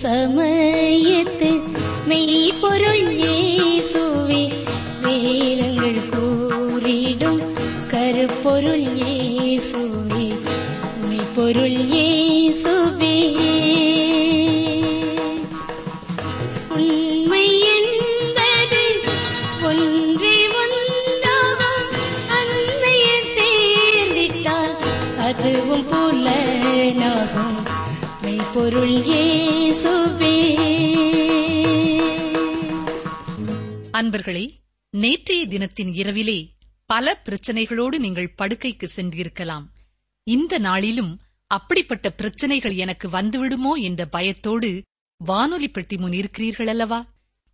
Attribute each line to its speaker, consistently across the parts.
Speaker 1: சம
Speaker 2: நண்பர்களே நேற்றைய தினத்தின் இரவிலே பல பிரச்சனைகளோடு நீங்கள் படுக்கைக்கு சென்றிருக்கலாம். இந்த நாளிலும் அப்படிப்பட்ட பிரச்சனைகள் எனக்கு வந்துவிடுமோ என்ற பயத்தோடு வானொலி பெட்டி முன் இருக்கிறீர்கள் அல்லவா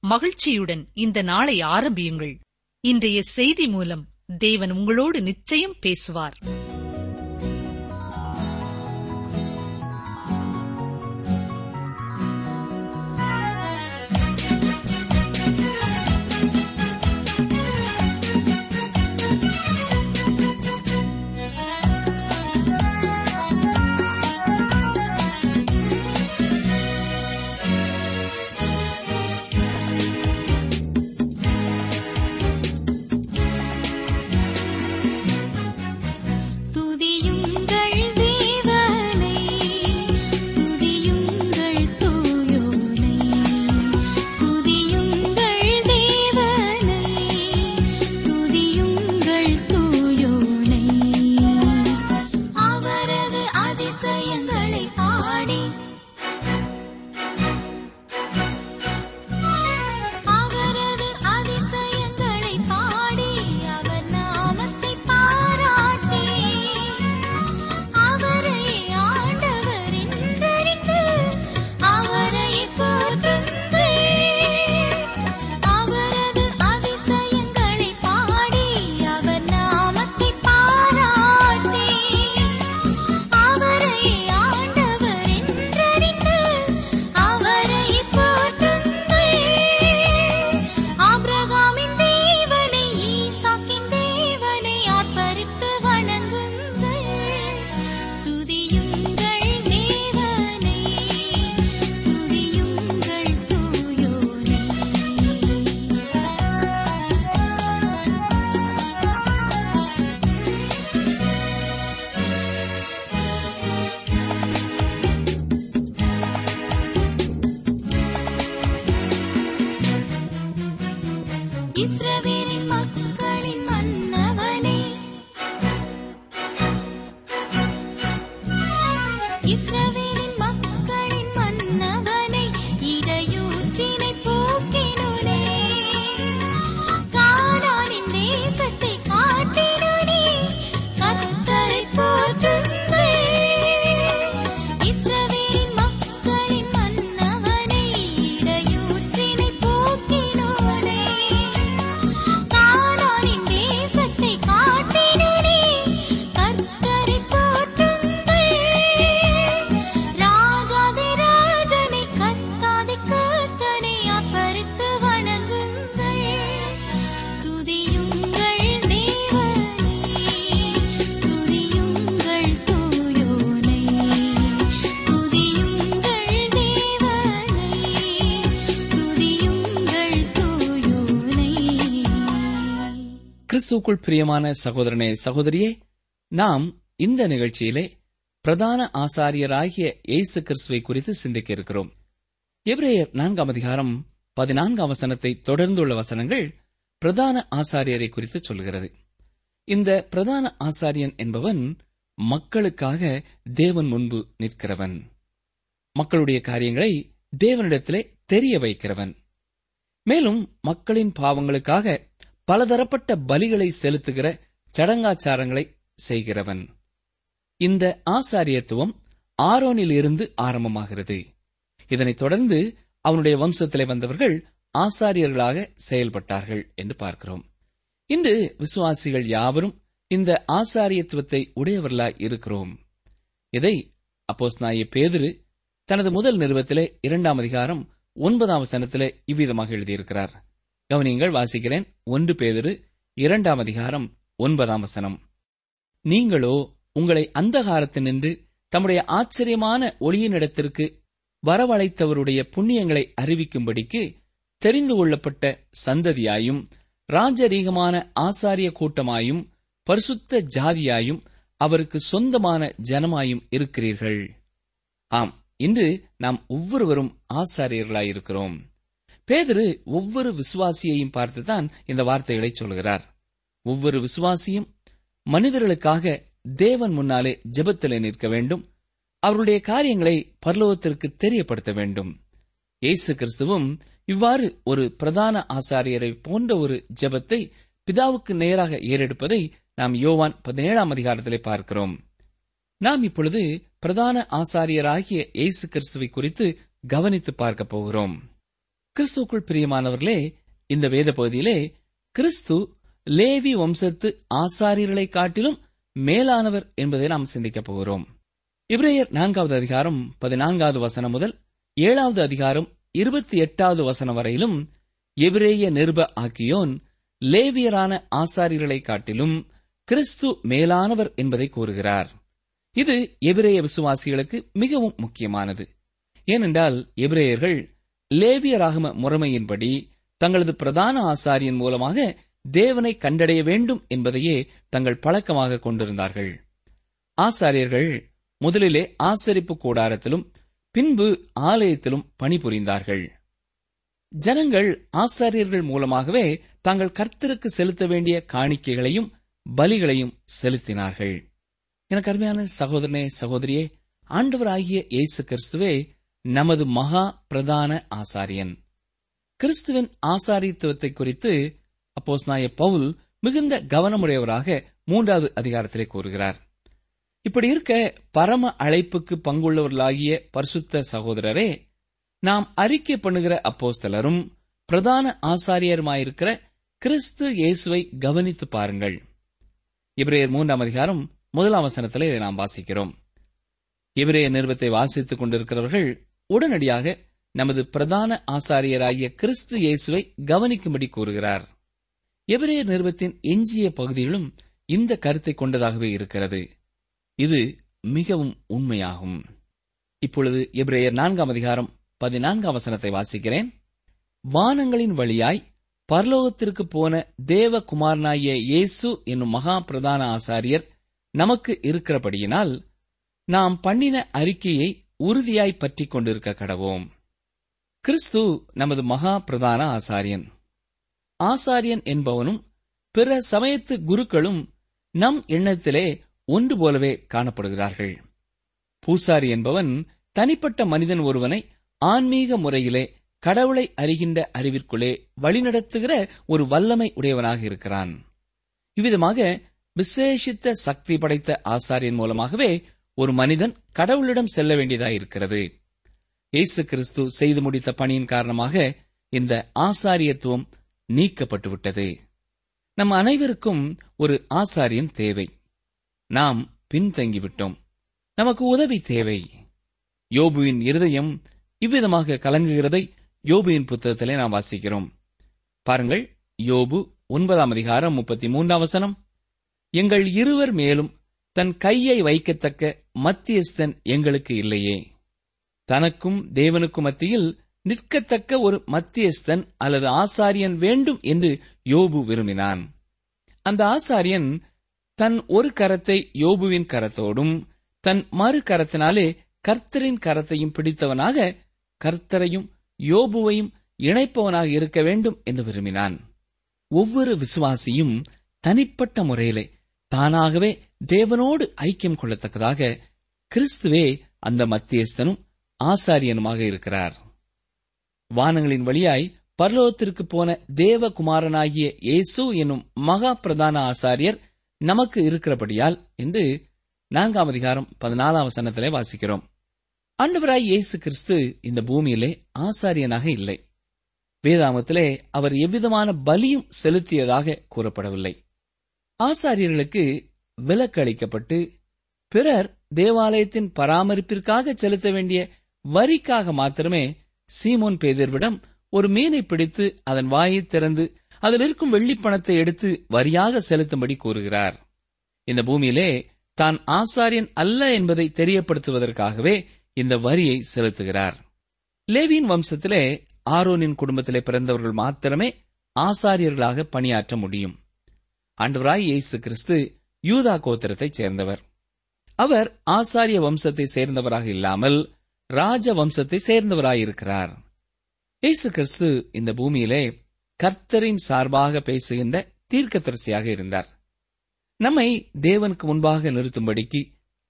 Speaker 2: மகிழ்ச்சியுடன் இந்த நாளை ஆரம்பியுங்கள். இன்றைய செய்தி மூலம் தேவன் உங்களோடு நிச்சயம் பேசுவார்.
Speaker 3: கிறிஸ்துவுக்குள் பிரியமான சகோதரனே சகோதரியே நாம் இந்த நிகழ்ச்சியிலே பிரதான ஆசாரியராகிய இயேசு கிறிஸ்துவை குறித்து சிந்திக்க இருக்கிறோம். எப்ரேயர் நான்காம் அதிகாரம் பதினான்காம் வசனத்தை தொடர்ந்துள்ள வசனங்கள் பிரதான ஆசாரியரை குறித்து சொல்கிறது. இந்த பிரதான ஆசாரியன் என்பவன் மக்களுக்காக தேவன் முன்பு நிற்கிறவன். மக்களுடைய காரியங்களை தேவனிடத்திலே தெரிய வைக்கிறவன். மேலும் மக்களின் பாவங்களுக்காக பலதரப்பட்ட பலிகளை செலுத்துகிற சடங்காச்சாரங்களை செய்கிறவன். இந்த ஆசாரியத்துவம் ஆரோனில் இருந்து ஆரம்பமாகிறது. இதனைத் தொடர்ந்து அவனுடைய வம்சத்திலே வந்தவர்கள் ஆசாரியர்களாக செயல்பட்டார்கள் என்று பார்க்கிறோம். இன்று விசுவாசிகள் யாவரும் இந்த ஆசாரியத்துவத்தை உடையவர்களாய் இருக்கிறோம். இதை அப்போஸ்நாய பேதுரு தனது முதல் நிறுவத்திலே இரண்டாம் அதிகாரம் ஒன்பதாம் சனத்திலே இவ்விதமாக எழுதியிருக்கிறார். கவனியங்கள் வாசிக்கிறேன். ஒன்று பேதுரு இரண்டாம் அதிகாரம் ஒன்பதாம் வசனம். நீங்களோ உங்களை அந்தகாரத்தினின்று தம்முடைய ஆச்சரியமான ஒளியினிடத்திற்கு வரவழைத்தவருடைய புண்ணியங்களை அறிவிக்கும்படிக்கு தெரிந்து கொள்ளப்பட்ட சந்ததியாயும் ராஜரீகமான ஆசாரிய கூட்டமாயும் பரிசுத்த ஜாதியாயும் அவருக்கு சொந்தமான ஜனமாயும் இருக்கிறீர்கள். ஆம் இன்று நாம் ஒவ்வொருவரும் ஆசாரியர்களாயிருக்கிறோம். பேதரு ஒவ்வொரு விசுவாசியையும் பார்த்துதான் இந்த வார்த்தைகளை சொல்கிறார். ஒவ்வொரு விசுவாசியும் மனிதர்களுக்காக தேவன் முன்னாலே ஜெபத்திலே நிற்க வேண்டும். அவருடைய காரியங்களை பரலோகத்திற்கு தெரியப்படுத்த வேண்டும். இயேசு கிறிஸ்துவும் இவ்வாறு ஒரு பிரதான ஆசாரியரை போன்ற ஒரு ஜெபத்தை பிதாவுக்கு நேராக ஏறெடுப்பதை நாம் யோவான் பதினேழாம் அதிகாரத்திலே பார்க்கிறோம். நாம் இப்பொழுது பிரதான ஆசாரியராகிய இயேசு கிறிஸ்துவை குறித்து கவனித்து பார்க்க போகிறோம். கிறிஸ்துக்குள் பிரியமானவர்களே இந்த வேத பகுதியிலே கிறிஸ்து லேவி வம்சத்து ஆசாரியர்களை காட்டிலும் மேலானவர் என்பதை நாம் சிந்திக்கப் போகிறோம். இப்ரேயர் நான்காவது அதிகாரம் பதினான்காவது வசனம் முதல் ஏழாவது அதிகாரம் இருபத்தி எட்டாவது வசனம் வரையிலும் எபிரேய நிருப ஆக்கியோன் லேவியரான ஆசாரியர்களை காட்டிலும் கிறிஸ்து மேலானவர் என்பதை கூறுகிறார். இது எபிரேய விசுவாசிகளுக்கு மிகவும் முக்கியமானது. ஏனென்றால் எபிரேயர்கள் லேவியராகம முறைமையின்படி தங்களது பிரதான ஆசாரியன் மூலமாக தேவனை கண்டடைய வேண்டும் என்பதையே தங்கள் பழக்கமாக கொண்டிருந்தார்கள். ஆசாரியர்கள் முதலிலே ஆசரிப்பு கூடாரத்திலும் பின்பு ஆலயத்திலும் பணிபுரிந்தார்கள். ஜனங்கள் ஆசாரியர்கள் மூலமாகவே தாங்கள் கர்த்தருக்கு செலுத்த வேண்டிய காணிக்கைகளையும் பலிகளையும் செலுத்தினார்கள். எனக்கு அருமையான சகோதரனே சகோதரியே ஆண்டவராகிய இயேசு கிறிஸ்துவே நமது மகா பிரதான ஆசாரியன். கிறிஸ்துவின் ஆசாரித்துவத்தை குறித்து அப்போஸ்நாய பவுல் மிகுந்த கவனமுடையவராக மூன்றாவது அதிகாரத்திலே கூறுகிறார். இப்படி இருக்க பரம அழைப்புக்கு பங்குள்ளவர்களாகிய பரிசுத்த சகோதரரே நாம் அறிக்கை பண்ணுகிற அப்போஸ்தலரும் பிரதான ஆசாரியருமாயிருக்கிற கிறிஸ்து இயேசுவை கவனித்து பாருங்கள். இப்ரேயர் மூன்றாம் அதிகாரம் முதலாம் வசனத்திலே இதை நாம் வாசிக்கிறோம். இவரே நிறுவத்தை வாசித்துக் கொண்டிருக்கிறவர்கள் உடனடியாக நமது பிரதான ஆசாரியராகிய கிறிஸ்து இயேசுவை கவனிக்கும்படி கூறுகிறார். எபிரேயர் நிறுவத்தின் எஞ்சிய பகுதிகளும் இந்த கருத்தை கொண்டதாகவே இருக்கிறது. இது மிகவும் உண்மையாகும். இப்பொழுது எபிரேயர் நான்காம் அதிகாரம் பதினான்காம் வசனத்தை வாசிக்கிறேன். வானங்களின் வழியாய் பரலோகத்திற்கு போன தேவகுமாரனாகிய இயேசு என்னும் மகா பிரதான ஆசாரியர் நமக்கு இருக்கிறபடியினால் நாம் பண்ணின அறிக்கையை உறுதியாய் பற்றி கொண்டிருக்க கடவோம். கிறிஸ்து நமது மகா பிரதான ஆசாரியன். ஆசாரியன் என்பவனும் பிற சமயத்து குருக்களும் நம் எண்ணத்திலே ஒன்று போலவே காணப்படுகிறார்கள். பூசாரி என்பவன் தனிப்பட்ட மனிதன் ஒருவனை ஆன்மீக முறையிலே கடவுளை அறிகின்ற அறிவிற்குள்ளே வழிநடத்துகிற ஒரு வல்லமை உடையவனாக இருக்கிறான். இவ்விதமாக விசேஷித்த சக்தி படைத்த ஆசாரியன் மூலமாகவே ஒரு மனிதன் கடவுளிடம் செல்ல வேண்டியதாயிருக்கிறது. இயேசு கிறிஸ்து செய்து முடித்த பணியின் காரணமாக இந்த ஆசாரியத்துவம் நீக்கப்பட்டுவிட்டது. நம் அனைவருக்கும் ஒரு ஆசாரியன் தேவை. நாம் பின்தங்கிவிட்டோம். நமக்கு உதவி தேவை. யோபுவின் இருதயம் இவ்விதமாக கலங்குகிறதை யோபுவின் புத்தகத்திலே நாம் வாசிக்கிறோம். பாருங்கள் யோபு ஒன்பதாம் அதிகாரம் முப்பத்தி மூன்றாம் வசனம். எங்கள் இருவர் மேலும் தன் கையை வைக்கத்தக்க மத்தியஸ்தன் எங்களுக்கு இல்லையே. தனக்கும் தேவனுக்கும் மத்தியில் நிற்கத்தக்க ஒரு மத்தியஸ்தன் அல்லது ஆசாரியன் வேண்டும் என்று யோபு விரும்பினான். அந்த ஆசாரியன் தன் ஒரு கரத்தை யோபுவின் கரத்தோடும் தன் மறு கரத்தினாலே கர்த்தரின் கரத்தையும் பிடித்தவனாக கர்த்தரையும் யோபுவையும் இணைப்பவனாக இருக்க வேண்டும் என்று விரும்பினான். ஒவ்வொரு விசுவாசியும் தனிப்பட்ட முறையிலே தானாகவே தேவனோடு ஐக்கியம் கொள்ளத்தக்கதாக கிறிஸ்துவே அந்த மத்தியஸ்தனும் ஆசாரியனுமாக இருக்கிறார். வானங்களின் வழியாய் பரலோகத்திற்கு போன தேவகுமாரனாகிய இயேசு என்னும் மகா பிரதான ஆசாரியர் நமக்கு இருக்கிறபடியால் என்று நான்காம் அதிகாரம் பதினாலாம் வசனத்திலே வாசிக்கிறோம். ஆண்டவராய் இயேசு கிறிஸ்து இந்த பூமியிலே ஆசாரியனாக இல்லை. வேதாமத்திலே அவர் எவ்விதமான பலியும் செலுத்தியதாக கூறப்படவில்லை. ஆசாரியர்களுக்கு விலக்கு அளிக்கப்பட்டு பிறர் தேவாலயத்தின் பராமரிப்பிற்காக செலுத்த வேண்டிய வரிக்காக மாத்திரமே சீமோன் பேதர்விடம் ஒரு மீனை பிடித்து அதன் வாயை திறந்து அதில் இருக்கும் வெள்ளிப் பணத்தை எடுத்து வரியாக செலுத்தும்படி கூறுகிறார். இந்த பூமியிலே தான் ஆசாரியன் அல்ல என்பதை தெரியப்படுத்துவதற்காகவே இந்த வரியை செலுத்துகிறார். லேவியின் வம்சத்திலே ஆரோனின் குடும்பத்திலே பிறந்தவர்கள் மாத்திரமே ஆசாரியர்களாக பணியாற்ற முடியும். ஆண்டவராய் இயேசு கிறிஸ்து யூதா கோத்திரத்தைச் சேர்ந்தவர். அவர் ஆசாரிய வம்சத்தை சேர்ந்தவராக இல்லாமல் ராஜ வம்சத்தை சேர்ந்தவராயிருக்கிறார். இயேசு கிறிஸ்து இந்த பூமியிலே கர்த்தரின் சார்பாக பேசுகின்ற தீர்க்கதரிசியாக இருந்தார். நம்மை தேவனுக்கு முன்பாக நிறுத்தும்படிக்கு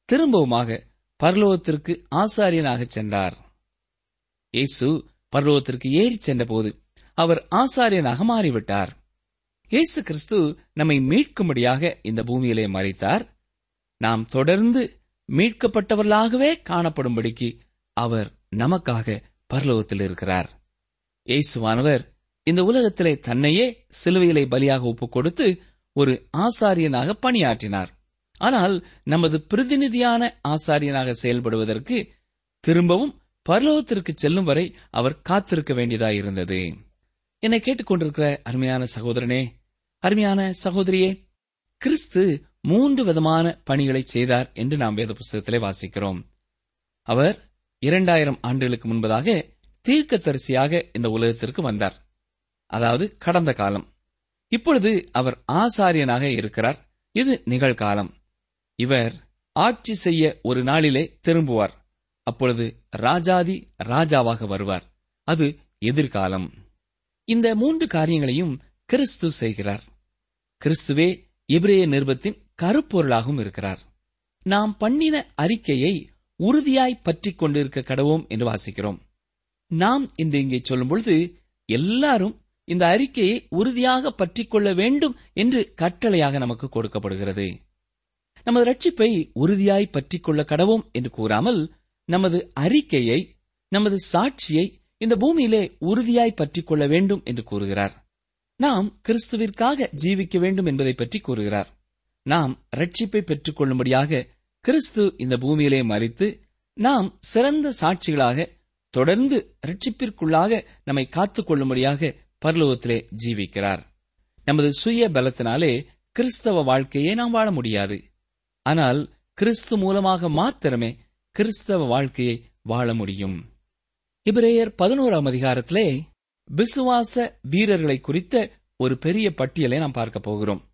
Speaker 3: திரும்பவுமாக பரலோகத்திற்கு ஆசாரியனாக சென்றார். இயேசு பரலோகத்திற்கு ஏறிச் சென்றபோது அவர் ஆசாரியனாக மாறிவிட்டார். இயேசு கிறிஸ்து நம்மை மீட்கும்படியாக இந்த பூமியிலே மறைத்தார். நாம் தொடர்ந்து மீட்கப்பட்டவர்களாகவே காணப்படும்படிக்கு அவர் நமக்காக பரலோகத்தில் இருக்கிறார். இயேசுவானவர் இந்த உலகத்திலே தன்னையே சிலுவையிலே பலியாக ஒப்புக் கொடுத்து ஒரு ஆசாரியனாக பணியாற்றினார். ஆனால் நமது பிரதிநிதியான ஆசாரியனாக செயல்படுவதற்கு திரும்பவும் பரலோகத்திற்கு செல்லும் வரை அவர் காத்திருக்க வேண்டியதாயிருந்தது. என்னை கேட்டுக்கொண்டிருக்கிற அருமையான சகோதரனே அருமையான சகோதரியே கிறிஸ்து மூன்று விதமான பணிகளை செய்தார் என்று நாம் வேத புஸ்தகத்திலே வாசிக்கிறோம். அவர் இரண்டாயிரம் ஆண்டுகளுக்கு முன்பதாக தீர்க்கதரிசியாக இந்த உலகத்திற்கு வந்தார். அதாவது கடந்த காலம். இப்பொழுது அவர் ஆசாரியனாக இருக்கிறார். இது நிகழ்காலம். இவர் ஆட்சி செய்ய ஒரு நாளிலே திரும்புவார். அப்பொழுது ராஜாதி ராஜாவாக வருவார். அது எதிர்காலம். இந்த மூன்று காரியங்களையும் கிறிஸ்து செய்கிறார். கிறிஸ்துவே இப்ரேய நிருபத்தின் கருப்பொருளாகவும் இருக்கிறார். நாம் பண்ணின அறிக்கையை உறுதியாய் பற்றிக் கொண்டிருக்க கடவோம் என்று வாசிக்கிறோம். நாம் இன்று இங்கே சொல்லும் பொழுது எல்லாரும் இந்த அறிக்கையை உறுதியாக பற்றிக் கொள்ள வேண்டும் என்று கட்டளையாக நமக்கு கொடுக்கப்படுகிறது. நமது ரட்சிப்பை உறுதியாய் பற்றிக் கொள்ள கடவோம் என்று கூறாமல் நமது அறிக்கையை நமது சாட்சியை இந்த பூமியிலே உறுதியாய் பற்றிக் கொள்ள வேண்டும் என்று கூறுகிறார். நாம் கிறிஸ்துவிற்காக ஜீவிக்க வேண்டும் என்பதை பற்றி கூறுகிறார். நாம் ரட்சிப்பை பெற்றுக் கொள்ளும்படியாக கிறிஸ்து இந்த பூமியிலே மறித்து நாம் சிறந்த சாட்சிகளாக தொடர்ந்து ரட்சிப்பிற்குள்ளாக நம்மை காத்துக் கொள்ளும்படியாக பரலோகத்திலே ஜீவிக்கிறார். நமது சுய பலத்தினாலே கிறிஸ்தவ வாழ்க்கையை நாம் வாழ முடியாது. ஆனால் கிறிஸ்து மூலமாக மாத்திரமே கிறிஸ்தவ வாழ்க்கையை வாழ முடியும். இப்ரேயர் பதினோராம் அதிகாரத்திலே விசுவாச வீரர்களை குறித்த ஒரு பெரிய பட்டியலை நாம் பார்க்க போகிறோம்.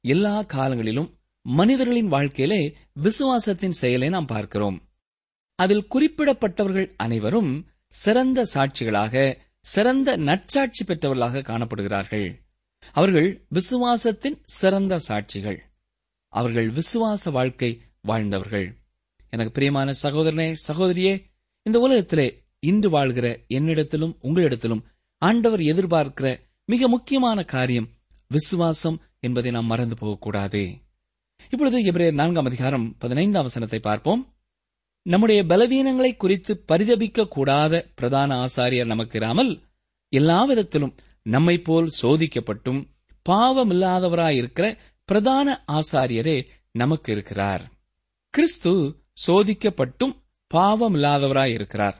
Speaker 3: எல்லா காலங்களிலும் மனிதர்களின் வாழ்க்கையிலே விசுவாசத்தின் செயலை நாம் பார்க்கிறோம். அதில் குறிப்பிடப்பட்டவர்கள் அனைவரும் சிறந்த சாட்சிகளாக சிறந்த நற்சாட்சி பெற்றவர்களாக காணப்படுகிறார்கள். அவர்கள் விசுவாசத்தின் சிறந்த சாட்சிகள். அவர்கள் விசுவாச வாழ்க்கை வாழ்ந்தவர்கள். எனக்கு பிரியமான சகோதரனே சகோதரியே இந்த உலகத்திலே இன்று வாழ்கிற என்னிடத்திலும் உங்களிடத்திலும் ஆண்டவர் எதிர்பார்க்கிற மிக முக்கியமான காரியம் விசுவாசம் என்பதை நாம் மறந்து போகக்கூடாது. இப்பொழுது எபிரேயர் நான்காம் அதிகாரம் பதினைந்தாம் வசனத்தை பார்ப்போம். நம்முடைய பலவீனங்களை குறித்து பரிதபிக்க கூடாத பிரதான ஆசாரியர் நமக்கு இராமல் எல்லா விதத்திலும் நம்மை போல் சோதிக்கப்பட்டும் பாவமில்லாதவராயிருக்கிற பிரதான ஆசாரியரே நமக்கு இருக்கிறார். கிறிஸ்து சோதிக்கப்பட்டும் பாவமில்லாதவராயிருக்கிறார்.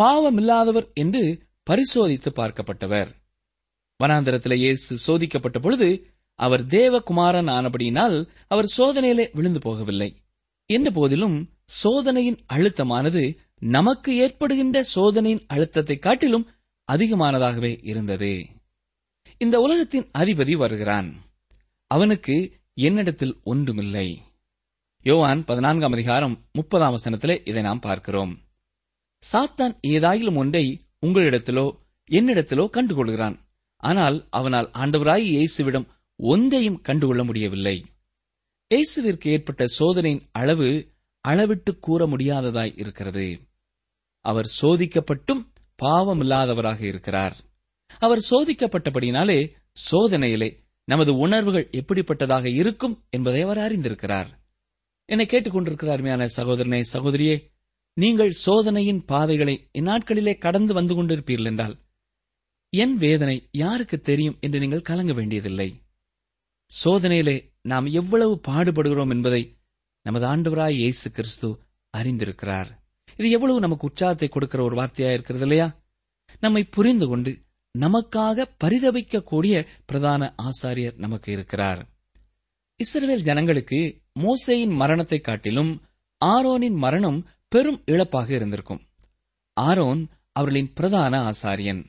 Speaker 3: பாவமில்லாதவர் என்று பரிசோதித்து பார்க்கப்பட்டவர். வனாந்திரத்தில் இயேசு சோதிக்கப்பட்ட பொழுது அவர் தேவகுமாரன் ஆனபடியினால் அவர் சோதனையிலே விழுந்து போகவில்லை. என்ன போதிலும் சோதனையின் அழுத்தமானது நமக்கு ஏற்படுகின்ற சோதனையின் அழுத்தத்தை காட்டிலும் அதிகமானதாகவே இருந்தது. இந்த உலகத்தின் அதிபதி வருகிறான். அவனுக்கு என்னிடத்தில் ஒன்றுமில்லை. யோவான் பதினான்காம் அதிகாரம் முப்பதாம் வசனத்திலே இதை நாம் பார்க்கிறோம். சாத்தான் ஏதாயிலும் ஒன்றை உங்களிடத்திலோ என்னிடத்திலோ கண்டுகொள்கிறான். ஆனால் அவனால் ஆண்டவராய் இயேசுவிடம் ஒன்றையும் கண்டுகொள்ள முடியவில்லை. இயேசுவிற்கு ஏற்பட்ட சோதனையின் அளவு அளவிட்டு கூற முடியாததாய் இருக்கிறது. அவர் சோதிக்கப்பட்டும் பாவமில்லாதவராக இருக்கிறார். அவர் சோதிக்கப்பட்டபடினாலே சோதனையிலே நமது உணர்வுகள் எப்படிப்பட்டதாக இருக்கும் என்பதை அவர் அறிந்திருக்கிறார். என்னை கேட்டுக்கொண்டிருக்கிற அருமையான சகோதரனே சகோதரியே நீங்கள் சோதனையின் பாதைகளை இந்நாட்களிலே கடந்து வந்து கொண்டிருப்பீர்கள் என்றால் என் வேதனை யாருக்கு தெரியும் என்று நீங்கள் கலங்க வேண்டியதில்லை. சோதனையிலே நாம் எவ்வளவு பாடுபடுகிறோம் என்பதை நமது ஆண்டவராய் இயேசு கிறிஸ்து அறிந்திருக்கிறார். இது எவ்வளவு நமக்கு உற்சாகத்தை கொடுக்கிற ஒரு வார்த்தையா இருக்கிறது இல்லையா? நம்மை புரிந்து கொண்டு நமக்காக பரிதபிக்கக்கூடிய பிரதான ஆசாரியர் நமக்கு இருக்கிறார். இஸ்ரேல் ஜனங்களுக்கு மோசேயின் மரணத்தை காட்டிலும் ஆரோனின் மரணம் பெரும் இழப்பாக இருந்திருக்கும். ஆரோன் அவர்களின் பிரதான ஆசாரியன்.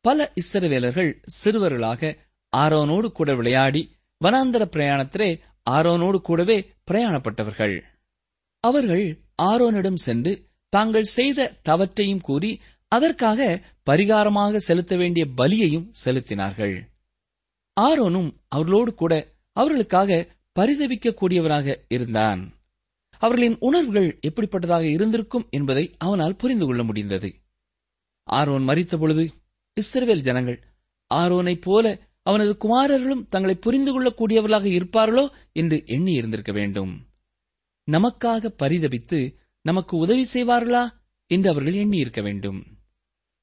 Speaker 3: பல இஸ்ரவேலர்கள் சிறுவர்களாக ஆரோனோடு கூட விளையாடி வனாந்தர பிரயாணத்திலே ஆரோனோடு கூடவே பிரயாணப்பட்டவர்கள். அவர்கள் ஆரோனிடம் சென்று தாங்கள் செய்த தவற்றையும் கூறி அதற்காக பரிகாரமாக செலுத்த வேண்டிய பலியையும் செலுத்தினார்கள். ஆரோனும் அவர்களோடு கூட அவர்களுக்காக பரிதவிக்கக்கூடியவராக இருந்தான். அவர்களின் உணர்வுகள் எப்படிப்பட்டதாக இருந்திருக்கும் என்பதை அவனால் புரிந்து கொள்ள முடிந்தது. ஆரோன் மறித்த பொழுது இஸ்ரவேல் ஜனங்கள் ஆரோனைப் போல அவனது குமாரர்களும் தங்களை புரிந்து கொள்ளக்கூடியவர்களாக இருப்பார்களோ என்று எண்ணி இருந்திருக்க வேண்டும். நமக்காக பரிதபித்து நமக்கு உதவி செய்வார்களா என்று அவர்கள் எண்ணி இருக்க வேண்டும்.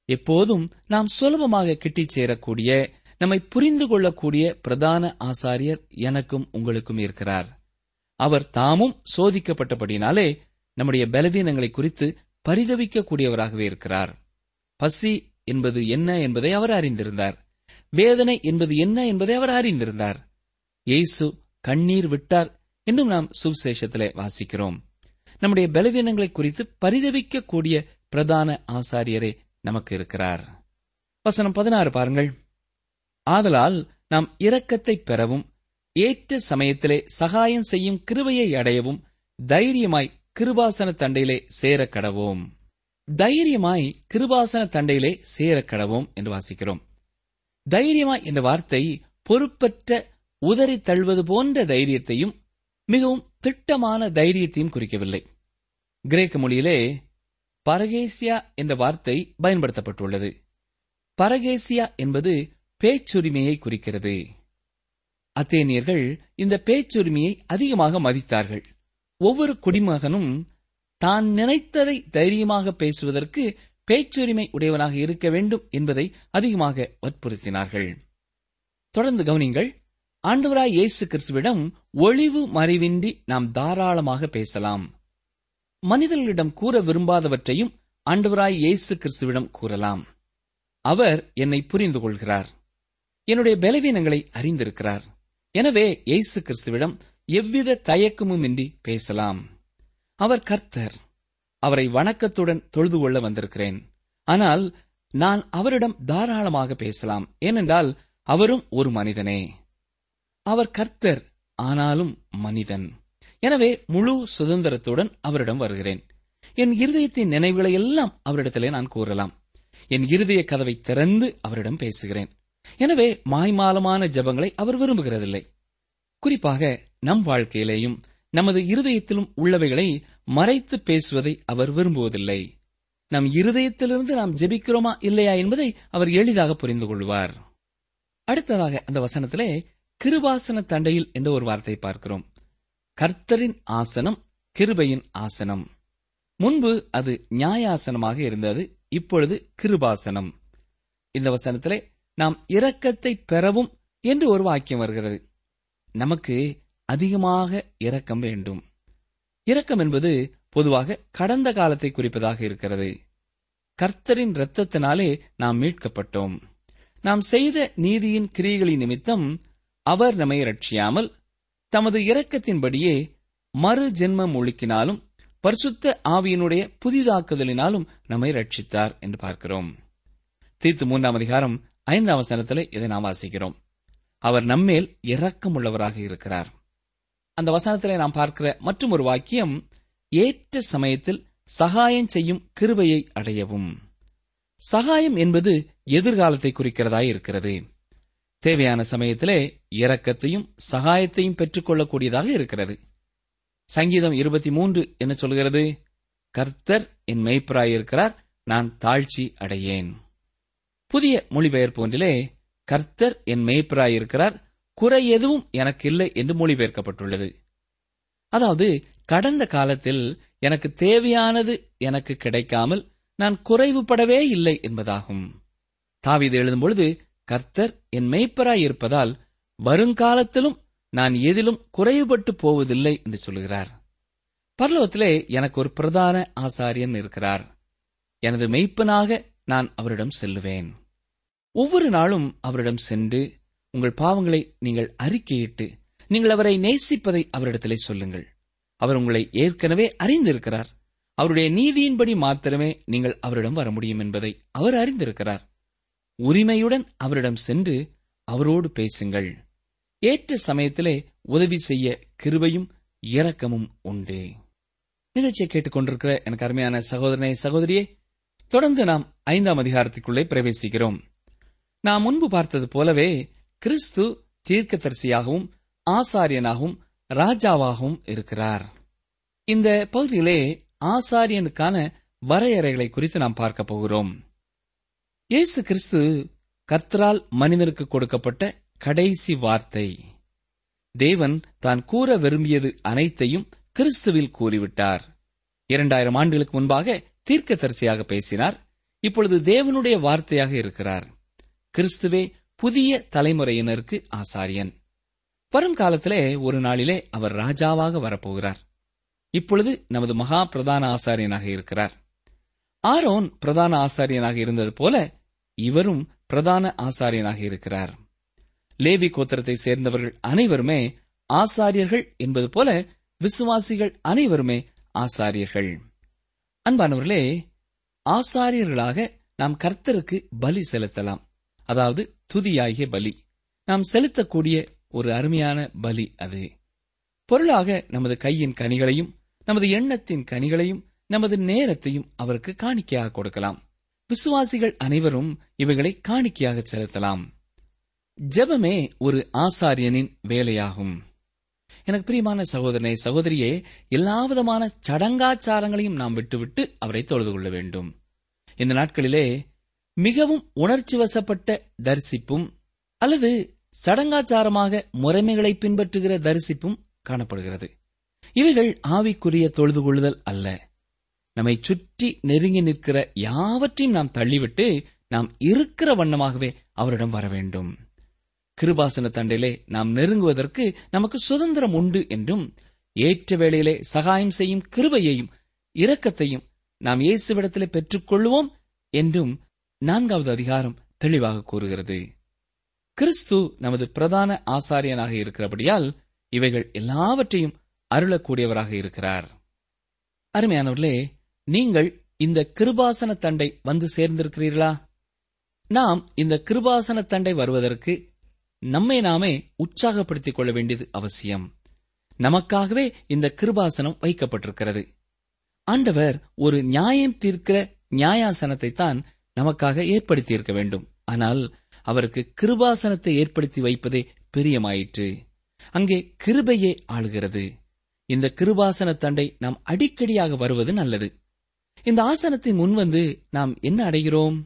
Speaker 3: எப்போதும் நாம் சுலபமாக கிட்டிச் சேரக்கூடிய நம்மை புரிந்து கொள்ளக்கூடிய பிரதான ஆசாரியர் எனக்கும் உங்களுக்கும் இருக்கிறார். அவர் தாமும் சோதிக்கப்பட்டபடினாலே நம்முடைய பலவீனங்களை குறித்து பரிதவிக்கக்கூடியவராகவே இருக்கிறார். பசி என்பது என்ன என்பதை அவர் அறிந்திருந்தார். வேதனை என்பது என்ன என்பதை அவர் அறிந்திருந்தார். இயேசு கண்ணீர் விட்டார் என்றும் நாம் சுவிசேஷத்திலே வாசிக்கிறோம். நம்முடைய பலவீனங்களை குறித்து பரிதவிக்கக்கூடிய பிரதான ஆசாரியரே நமக்கு இருக்கிறார். வசனம் பதினாறு பாருங்கள். ஆதலால் நாம் இரக்கத்தை பெறவும் ஏற்ற சமயத்திலே சகாயம் செய்யும் கிருபையை அடையவும் தைரியமாய் கிருபாசன தண்டையிலே சேர கடவோம் தைரியமாய் கிருபாசன தண்டையிலே சேர கடவோம் என்று வாசிக்கிறோம். தைரியமாய் என்ற வார்த்தை பொறுப்பற்ற உதறி தள்ளுவது போன்ற தைரியத்தையும் மிகவும் திட்டமான தைரியத்தையும் குறிக்கவில்லை. கிரேக்க மொழியிலே பரகேசியா என்ற வார்த்தை பயன்படுத்தப்பட்டுள்ளது. பரகேசியா என்பது பேச்சுரிமையை குறிக்கிறது. அத்தேனியர்கள் இந்த பேச்சுரிமையை அதிகமாக மதித்தார்கள். ஒவ்வொரு குடிமகனும் தான் நினைத்ததை தைரியமாக பேசுவதற்கு பேச்சுரிமை உடையவனாக இருக்க வேண்டும் என்பதை அதிகமாக வற்புறுத்தினார்கள். தொடர்ந்து கவனிங்கள் ஆண்டவராய் இயேசு கிறிஸ்துவிடம் ஒளிவு மறைவின்றி நாம் தாராளமாக பேசலாம். மனிதர்களிடம் கூற விரும்பாதவற்றையும் ஆண்டவராய் இயேசு கிறிஸ்துவிடம் கூறலாம். அவர் என்னை புரிந்து கொள்கிறார் என்னுடைய பலவீனங்களை அறிந்திருக்கிறார். எனவே இயேசு கிறிஸ்துவிடம் எவ்வித தயக்கமுமின்றி பேசலாம். அவர் கர்த்தர். அவரை வணக்கத்துடன் தொழுது கொள்ள வந்திருக்கிறேன். ஆனால் நான் அவரிடம் தாராளமாக பேசலாம். ஏனென்றால் அவரும் ஒரு மனிதனே. அவர் கர்த்தர் ஆனாலும் மனிதன். எனவே முழு சுதந்திரத்துடன் அவரிடம் வருகிறேன். என் இருதயத்தின் நினைவுகளை எல்லாம் அவரிடத்திலே நான் கூறலாம். என் இருதய கதவை திறந்து அவரிடம் பேசுகிறேன். எனவே மாய்மாலமான ஜெபங்களை அவர் விரும்புகிறதில்லை. குறிப்பாக நம் வாழ்க்கையிலேயும் நமது இருதயத்திலும் உள்ளவைகளை மறைத்து பேசுவதை அவர் விரும்புவதில்லை. நம் இருதயத்திலிருந்து நாம் ஜெபிக்கிறோமா இல்லையா என்பதை அவர் எளிதாக புரிந்து கொள்வார். அடுத்ததாக அந்த வசனத்திலே கிருபாசன தண்டையில் என்ற ஒரு வார்த்தை பார்க்கிறோம். கர்த்தரின் ஆசனம் கிருபையின் ஆசனம். முன்பு அது நியாயாசனமாக இருந்தது இப்பொழுது கிருபாசனம். இந்த வசனத்திலே நாம் இரக்கத்தை பெறவும் என்று ஒரு வாக்கியம் வருகிறது. நமக்கு அதிகமாக இரக்கம் வேண்டும். இரக்கம் என்பது பொதுவாக கடந்த காலத்தை குறிப்பதாக இருக்கிறது. கர்த்தரின் இரத்தத்தினாலே நாம் மீட்கப்பட்டோம். நாம் செய்த நீதியின் கிரியைகளின் நிமித்தம் அவர் நம்மை ரட்சியாமல் தமது இரக்கத்தின்படியே மறு ஜென்மம் ஒழுக்கினாலும் பரிசுத்த ஆவியினுடைய புதிதாக்குதலினாலும் நம்மை ரட்சித்தார் என்று பார்க்கிறோம். தீர்த்து மூன்றாம் அதிகாரம் ஐந்தாம் வசனத்தில் இதை நாம் வாசிக்கிறோம். அவர் நம்மேல் இரக்கமுள்ளவராக இருக்கிறார். அந்த வசனத்திலே நாம் பார்க்கிற மற்றும் ஒரு வாக்கியம் ஏற்ற சமயத்தில் சகாயம் செய்யும் கிருபையை அடையவும். சகாயம் என்பது எதிர்காலத்தை குறிக்கிறதாய் இருக்கிறது. தேவையான சமயத்திலே இரக்கத்தையும் சகாயத்தையும் பெற்றுக்கொள்ளக்கூடியதாக இருக்கிறது. சங்கீதம் இருபத்தி மூன்று என்ன சொல்கிறது? கர்த்தர் என் மெய்ப்பராயிருக்கிறார் நான் தாழ்ச்சி அடையேன். புதிய மொழிபெயர்ப்பு ஒன்றிலே கர்த்தர் என் மெய்ப்பராயிருக்கிறார் குறை எதுவும் எனக்கு இல்லை என்று மொழிபெயர்க்கப்பட்டுள்ளது. அதாவது கடந்த காலத்தில் எனக்கு தேவையானது எனக்கு கிடைக்காமல் நான் குறைவுபடவே இல்லை என்பதாகும். தாவீது எழுதும்பொழுது கர்த்தர் என் மெய்ப்பராயிருப்பதால் வருங்காலத்திலும் நான் எதிலும் குறைவுபட்டு போவதில்லை என்று சொல்கிறார். பரலோகத்திலே எனக்கு ஒரு பிரதான ஆசாரியன் இருக்கிறார். எனது மெய்ப்பனாக நான் அவரிடம் செல்லுவேன். ஒவ்வொரு நாளும் அவரிடம் சென்று உங்கள் பாவங்களை நீங்கள் அறிக்கையிட்டு நீங்கள் அவரை நேசிப்பதை அவரிடத்திலே சொல்லுங்கள். அவர் உங்களை ஏற்கனவே அறிந்திருக்கிறார். அவருடைய நீதியின்படி மாத்திரமே நீங்கள் அவரிடம் வர முடியும் என்பதை அவர் அறிந்திருக்கிறார். உரிமையுடன் அவரிடம் சென்று அவரோடு பேசுங்கள். ஏற்ற சமயத்திலே உதவி செய்ய கிருபையும் இரக்கமும் உண்டு. நிகழ்ச்சியை கேட்டுக்கொண்டிருக்கிற எனக்கு அருமையான சகோதரனே சகோதரியே தொடர்ந்து நாம் ஐந்தாம் அதிகாரத்திற்குள்ளே பிரவேசிக்கிறோம். நாம் முன்பு பார்த்தது போலவே கிறிஸ்து தீர்க்கதரிசியாகவும் ஆசாரியனாகவும் ராஜாவாகவும் இருக்கிறார். இந்த பகுதியிலே ஆசாரியனுக்கான வரையறைகளை குறித்து நாம் பார்க்க போகிறோம். இயேசு கிறிஸ்து கர்த்தரால் மனிதனுக்கு கொடுக்கப்பட்ட கடைசி வார்த்தை. தேவன் தான் கூற விரும்பியது அனைத்தையும் கிறிஸ்துவில் கூறிவிட்டார். இரண்டாயிரம் ஆண்டுகளுக்கு முன்பாக தீர்க்கதரிசியாக பேசினார். இப்பொழுது தேவனுடைய வார்த்தையாக இருக்கிறார். கிறிஸ்துவே புதிய தலைமுறையினருக்கு ஆசாரியன். வருங்காலத்திலே ஒரு நாளிலே அவர் ராஜாவாக வரப்போகிறார். இப்பொழுது நமது மகா பிரதான ஆசாரியனாக இருக்கிறார். ஆரோன் பிரதான ஆசாரியனாக இருந்தது போல இவரும் பிரதான ஆசாரியனாக இருக்கிறார். லேவி கோத்திரத்தை சேர்ந்தவர்கள் அனைவருமே ஆசாரியர்கள் என்பது போல விசுவாசிகள் அனைவருமே ஆசாரியர்கள். அன்பானவர்களே ஆசாரியர்களாக நாம் கர்த்தருக்கு பலி செலுத்தலாம். அதாவது துதியாகிய பலி. நாம் செலுத்தக்கூடிய ஒரு அருமையான பலி அது. பொருளாக நமது கையின் கனிகளையும் நமது எண்ணத்தின் கனிகளையும் நமது நேரத்தையும் அவருக்கு காணிக்கையாக கொடுக்கலாம். விசுவாசிகள் அனைவரும் இவைகளை காணிக்கையாக செலுத்தலாம். ஜெபமே ஒரு ஆசாரியனின் வேலையாகும். எனக்கு பிரியமான சகோதரனை சகோதரியே எல்லாவிதமான சடங்காச்சாரங்களையும் நாம் விட்டுவிட்டு அவரை தொழுது கொள்ள வேண்டும். இந்த நாட்களிலே மிகவும் உணர்ச்சி வசப்பட்ட தரிசிப்பும் அல்லது சடங்காச்சாரமாக முறைமைகளை பின்பற்றுகிற தரிசிப்பும் காணப்படுகிறது. இவைகள் ஆவிக்குரிய தொழுது கொள்ளுதல் அல்ல. நம்மை சுற்றி நெருங்கி நிற்கிற யாவற்றையும் நாம் தள்ளிவிட்டு நாம் இருக்கிற வண்ணமாகவே அவரிடம் வர வேண்டும். கிருபாசன தண்டிலே நாம் நெருங்குவதற்கு நமக்கு சுதந்திரம் உண்டு என்றும் ஏற்ற வேளையிலே சகாயம் செய்யும் கிருபையையும் இரக்கத்தையும் நாம் இயேசுவிடத்திலே பெற்றுக்கொள்வோம் என்றும் நான்காவது அதிகாரம் தெளிவாக கூறுகிறது. கிறிஸ்து நமது பிரதான ஆசாரியனாக இருக்கிறபடியால் இவைகள் எல்லாவற்றையும் அருளக்கூடியவராக இருக்கிறார். அருமையானவர்களே நீங்கள் இந்த கிருபாசன தண்டை வந்து சேர்ந்திருக்கிறீர்களா? நாம் இந்த கிருபாசன தண்டை வருவதற்கு நம்மை நாமே உற்சாகப்படுத்திக் கொள்ள வேண்டியது அவசியம். நமக்காகவே இந்த கிருபாசனம் வைக்கப்பட்டிருக்கிறது. ஆண்டவர் ஒரு நியாயம் தீர்க்கிற நியாயாசனத்தை தான் நமக்காக ஏற்படுத்தியிருக்க வேண்டும். ஆனால் அவருக்கு கிருபாசனத்தை ஏற்படுத்தி வைப்பதே பிரியமாயிற்று. அங்கே கிருபையே ஆளுகிறது. இந்த கிருபாசன தண்டை நாம் அடிக்கடியாக வருவது நல்லது. இந்த ஆசனத்தை முன்வந்து நாம் என்ன அடைகிறோம்?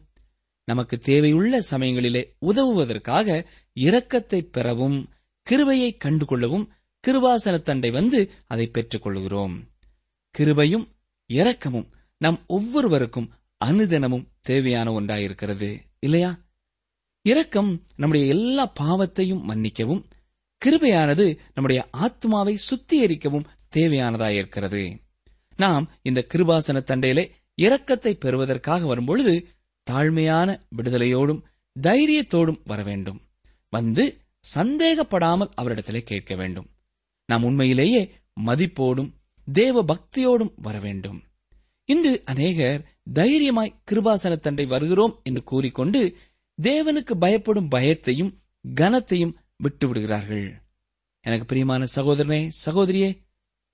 Speaker 3: நமக்கு தேவையுள்ள சமயங்களிலே உதவுவதற்காக இரக்கத்தை பெறவும் கிருபையை கண்டுகொள்ளவும் கிருபாசன தண்டை வந்து அதை பெற்றுக் கொள்கிறோம் கிருபையும் இரக்கமும் நம் ஒவ்வொருவருக்கும் அனுதினமும் தேவையான ஒன்றாயிருக்கிறது இல்லையா? இரக்கம் நம்முடைய எல்லா பாவத்தையும் மன்னிக்கவும் கிருபையானது நம்முடைய ஆத்மாவை சுத்திகரிக்கவும் தேவையானதாயிருக்கிறது. நாம் இந்த கிருபாசன தண்டையிலே இரக்கத்தை பெறுவதற்காக வரும்பொழுது தாழ்மையான விடுதலையோடும் தைரியத்தோடும் வர வேண்டும் வந்து சந்தேகப்படாமல் அவரிடத்திலே கேட்க வேண்டும். நாம் உண்மையிலேயே மதிப்போடும் தேவ பக்தியோடும் வர வேண்டும் இன்று அநேகர் தைரியமாய் கிருபாசன தண்டை வருகிறோம் என்று கூறிக்கொண்டு தேவனுக்கு பயப்படும் பயத்தையும் கனத்தையும் விட்டு விடுகிறார்கள் எனக்கு பிரியமான சகோதரனே சகோதரியே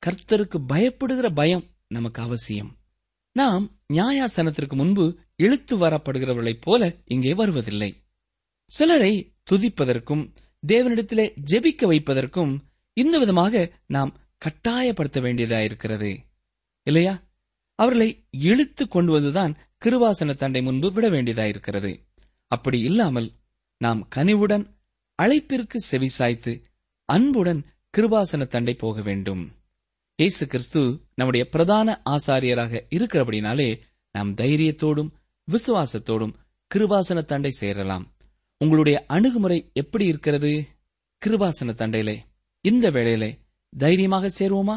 Speaker 3: கர்த்தருக்கு பயப்படுகிற பயம் நமக்கு அவசியம். நாம் நியாயாசனத்திற்கு முன்பு இழுத்து வரப்படுகிறவர்களைப் போல இங்கே வருவதில்லை. சிலரை துதிப்பதற்கும் தேவனிடத்திலே ஜெபிக்க வைப்பதற்கும் இந்த விதமாக நாம் கட்டாயப்படுத்த வேண்டியதாயிருக்கிறது. இல்லையா? அவர்களை இழுத்து கொண்டு வந்துதான் கிருவாசன தண்டை முன்பு விட வேண்டியதாயிருக்கிறது. அப்படி இல்லாமல் நாம் கனிவுடன் அழைப்பிற்கு செவிசாய்த்து அன்புடன் கிருபாசன தண்டை போக வேண்டும். இயேசு கிறிஸ்து நம்முடைய பிரதான ஆசாரியராக இருக்கிறபடினாலே நாம் தைரியத்தோடும் விசுவாசத்தோடும் கிருபாசன தண்டை சேரலாம். உங்களுடைய அணுகுமுறை எப்படி இருக்கிறது? கிருபாசன தண்டையிலே இந்த வேளையிலே தைரியமாக சேருவோமா?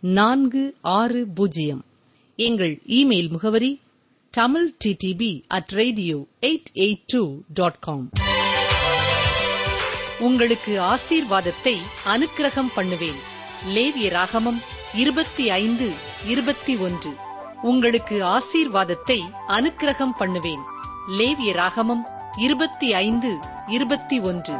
Speaker 4: நான்கு ஆறு பூஜ்ஜியம். எங்கள் இமெயில் முகவரி Tamil DTP at radio eight eight two dot com. உங்களுக்கு ஆசீர்வாதத்தை அனுக்கிரகம் பண்ணுவேன். லேவிய ராகமம் இருபத்தி ஐந்து இருபத்தி ஒன்று. உங்களுக்கு ஆசீர்வாதத்தை அனுக்கிரகம் பண்ணுவேன். லேவிய ராகமம் இருபத்தி ஐந்து இருபத்தி ஒன்று.